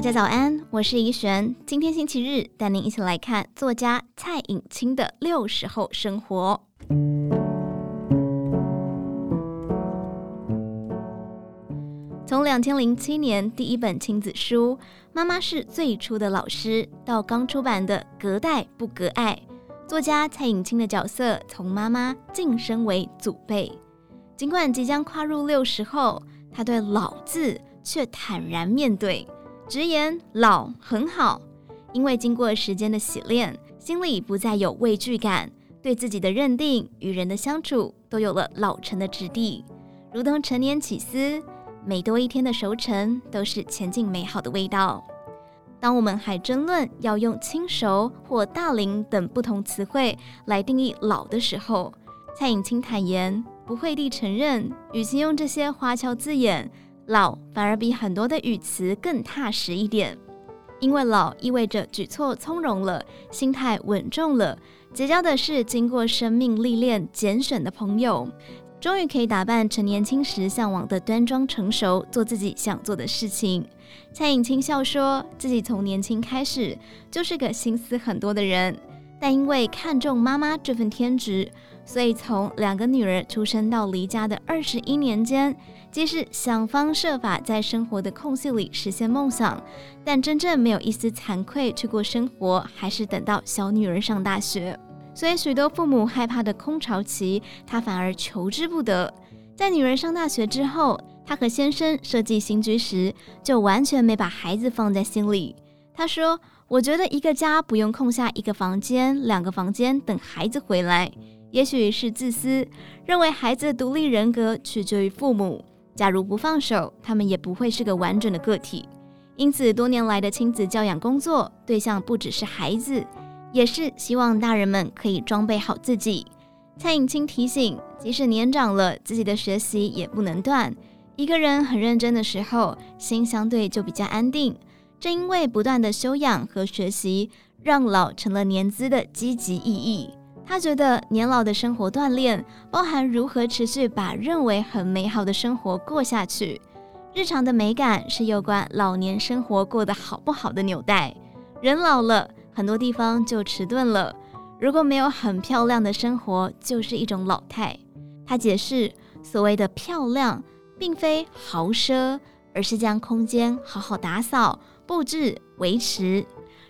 大家早安，我是怡璇。今天星期日，带您一起来看作家蔡颖清的六十后生活。从两千零七年第一本亲子书《妈妈是最初的老师》到刚出版的《隔代不隔爱》，作家蔡颖清的角色从妈妈晋升为祖辈。尽管即将跨入六十后，她对“老”字却坦然面对，直言“老很好”，因为经过时间的洗练，心里不再有畏惧感，对自己的认定与人的相处都有了老成的质地，如同陈年起司。每多一天的熟成，都是前进美好的味道。当我们还争论要用轻熟或大龄等不同词汇来定义老的时候，蔡颖卿坦言不讳地承认，与其用这些花俏字眼，老反而比很多的语词更踏实一点。因为老意味着举措从容了，心态稳重了，结交的是经过生命历练拣选的朋友。终于可以打扮成年轻时向往的端庄成熟，做自己想做的事情。蔡颖卿笑说，自己从年轻开始就是个心思很多的人，但因为看重妈妈这份天职，所以从两个女儿出生到离家的二十一年间，即使想方设法在生活的空隙里实现梦想，但真正没有一丝惭愧去过生活，还是等到小女儿上大学。所以，许多父母害怕的空巢期，他反而求之不得。在女儿上大学之后，他和先生设计新居时，就完全没把孩子放在心里。他说：“我觉得一个家不用空下一个房间、两个房间等孩子回来，也许是自私，认为孩子的独立人格取决于父母。假如不放手，他们也不会是个完整的个体。因此，多年来的亲子教养工作对象不只是孩子。”也是希望大人们可以装备好自己。蔡颖清提醒，即使年长了，自己的学习也不能断。一个人很认真的时候，心相对就比较安定。正因为不断的修养和学习，让老成了年资的积极意义。他觉得年老的生活锻炼，包含如何持续把认为很美好的生活过下去。日常的美感是有关老年生活过得好不好的纽带。人老了。很多地方就迟钝了。如果没有很漂亮的生活，就是一种老态。他解释，所谓的漂亮，并非豪奢，而是将空间好好打扫、布置、维持。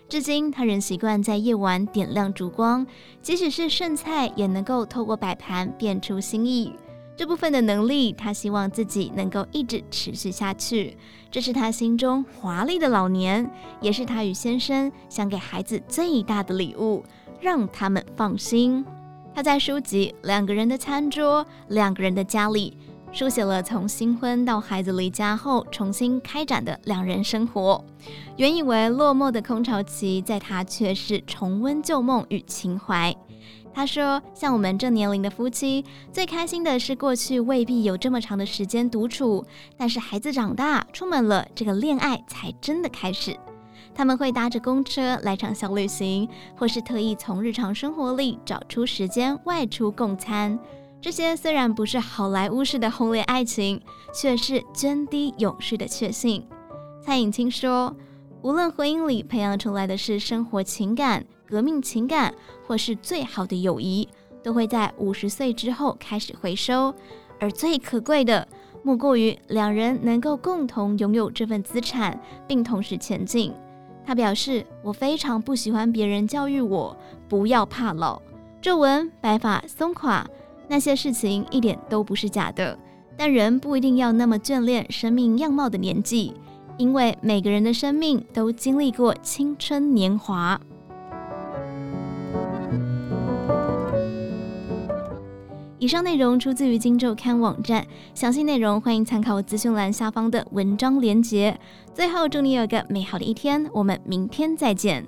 至今，他仍习惯在夜晚点亮烛光，即使是剩菜，也能够透过摆盘变出新意。这部分的能力，他希望自己能够一直持续下去。这是他心中华丽的老年，也是他与先生想给孩子最大的礼物，让他们放心。他在书籍《两个人的餐桌，两个人的家》里，书写了从新婚到孩子离家后重新开展的两人生活。原以为落寞的空巢期，在他却是重温旧梦与情怀。他说：“像我们这年龄的夫妻，最开心的是过去未必有这么长的时间独处，但是孩子长大出门了，这个恋爱才真的开始。他们会搭着公车来场小旅行，或是特意从日常生活里找出时间外出共餐。这些虽然不是好莱坞式的轰烈爱情，却是涓滴永续的确信。”蔡颖卿说：“无论婚姻里培养出来的是生活情感。”革命情感，或是最好的友谊，都会在五十岁之后开始回收。而最可贵的，莫过于两人能够共同拥有这份资产，并同时前进。他表示：“我非常不喜欢别人教育我不要怕老，皱纹、白发、松垮，那些事情一点都不是假的。但人不一定要那么眷恋生命样貌的年纪，因为每个人的生命都经历过青春年华。”以上内容出自于《金周刊》网站，详细内容欢迎参考资讯栏下方的文章连结。最后，祝你有个美好的一天，我们明天再见。